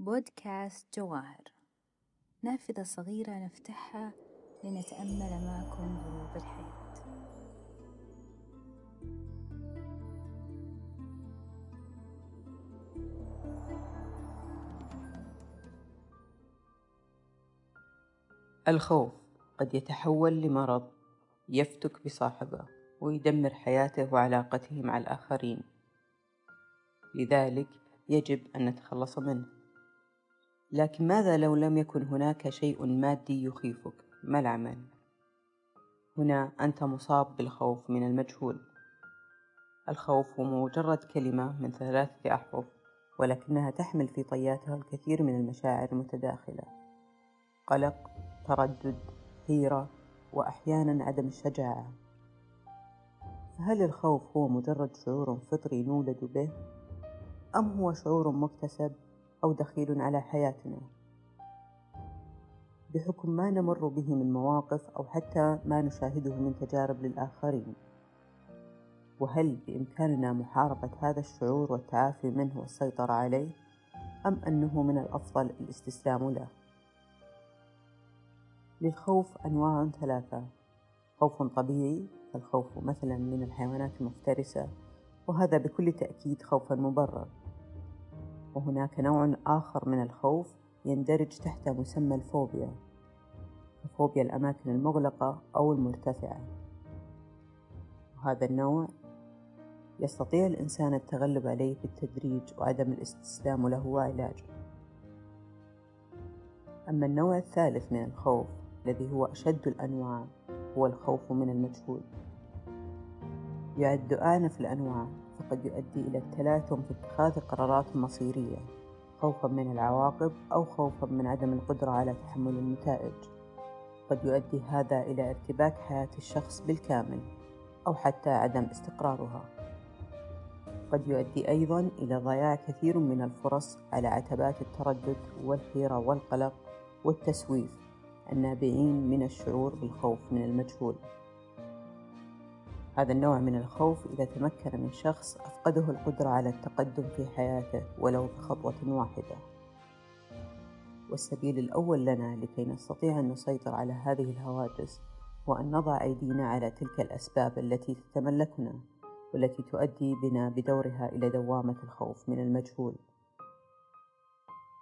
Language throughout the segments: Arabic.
بودكاست جواهر. نافذة صغيرة نفتحها لنتأمل معكم غروب الحياة الخوف قد يتحول لمرض يفتك بصاحبه ويدمر حياته وعلاقته مع الآخرين. لذلك يجب أن نتخلص منه. لكن ماذا لو لم يكن هناك شيء مادي يخيفك؟ ما العمل؟ هنا أنت مصاب بالخوف من المجهول. الخوف هو مجرد كلمة من ثلاثة أحرف ولكنها تحمل في طياتها الكثير من المشاعر المتداخلة. قلق تردد حيرة وأحيانا عدم الشجاعة. فهل الخوف هو مجرد شعور فطري نولد به؟ أم هو شعور مكتسب؟ أو دخيل على حياتنا. بحكم ما نمر به من مواقف أو حتى ما نشاهده من تجارب للآخرين وهل بإمكاننا محاربة هذا الشعور والتعافي منه والسيطرة عليه أم أنه من الأفضل الاستسلام له؟ للخوف أنواع ثلاثة خوف طبيعي الخوف مثلا من الحيوانات المفترسة وهذا بكل تأكيد خوفا مبرر وهناك نوع آخر من الخوف يندرج تحت مسمى الفوبيا فوبيا الأماكن المغلقة أو المرتفعة. وهذا النوع يستطيع الإنسان التغلب عليه بالتدريج وعدم الاستسلام له وعلاجه أما النوع الثالث من الخوف الذي هو أشد الأنواع هو الخوف من المجهول. يعد أعنف الأنواع فقد يؤدي إلى التلاثم في اتخاذ قرارات مصيرية خوفا من العواقب أو خوفا من عدم القدرة على تحمل النتائج. قد يؤدي هذا إلى ارتباك حياة الشخص بالكامل أو حتى عدم استقرارها. قد يؤدي أيضا إلى ضياع كثير من الفرص على عتبات التردد والحيرة والقلق والتسويف النابعين من الشعور بالخوف من المجهول. هذا النوع من الخوف إذا تمكن من شخص أفقده القدرة على التقدم في حياته ولو بخطوة واحدة. والسبيل الأول لنا لكي نستطيع أن نسيطر على هذه الهواجس هو أن نضع أيدينا على تلك الأسباب التي تتملكنا والتي تؤدي بنا بدورها إلى دوامة الخوف من المجهول.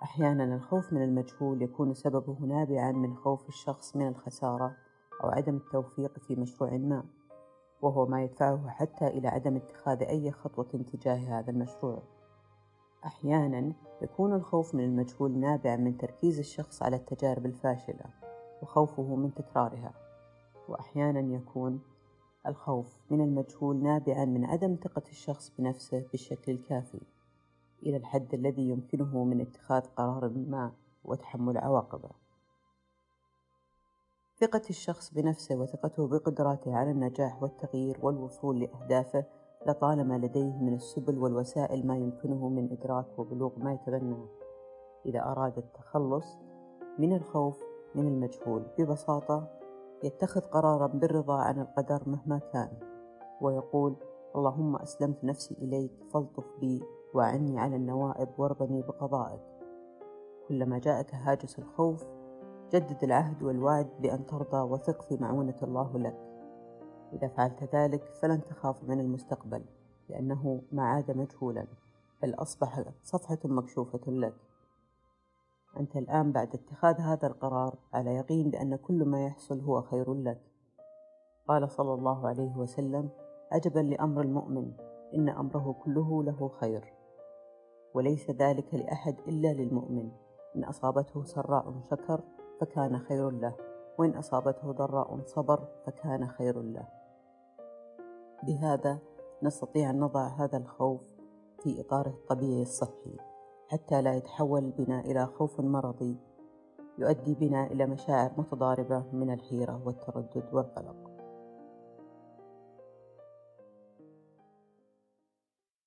أحيانا الخوف من المجهول يكون سببه نابعا من خوف الشخص من الخسارة أو عدم التوفيق في مشروع ما. وهو ما يدفعه حتى إلى عدم اتخاذ أي خطوة تجاه هذا المشروع. أحيانا يكون الخوف من المجهول نابعا من تركيز الشخص على التجارب الفاشلة وخوفه من تكرارها. وأحيانا يكون الخوف من المجهول نابعا من عدم ثقة الشخص بنفسه بالشكل الكافي إلى الحد الذي يمكنه من اتخاذ قرار ما وتحمل عواقبه. ثقة الشخص بنفسه وثقته بقدراته على النجاح والتغيير والوصول لأهدافه لطالما لديه من السبل والوسائل ما يمكنه من إدراك وبلوغ ما يتبناه. إذا أراد التخلص من الخوف من المجهول ببساطة يتخذ قرارا بالرضا عن القدر مهما كان ويقول اللهم أسلمت نفسي إليك فالطف بي وعني على النوائب وارضني بقضائك. كلما جاءك هاجس الخوف جدد العهد والوعد بأن ترضى وثق في معونة الله لك. إذا فعلت ذلك فلن تخاف من المستقبل لأنه ما عاد مجهولا بل أصبح صفحة مكشوفة لك. أنت الآن بعد اتخاذ هذا القرار على يقين بأن كل ما يحصل هو خير لك. قال صلى الله عليه وسلم عجبا لأمر المؤمن إن أمره كله له خير. وليس ذلك لأحد إلا للمؤمن إن أصابته سراء شكر فكان خير له. وإن أصابته ضراء صبر فكان خير له. بهذا نستطيع أن نضع هذا الخوف في إطاره الطبيعي الصحي حتى لا يتحول بنا إلى خوف مرضي يؤدي بنا إلى مشاعر متضاربة من الحيرة والتردد والقلق.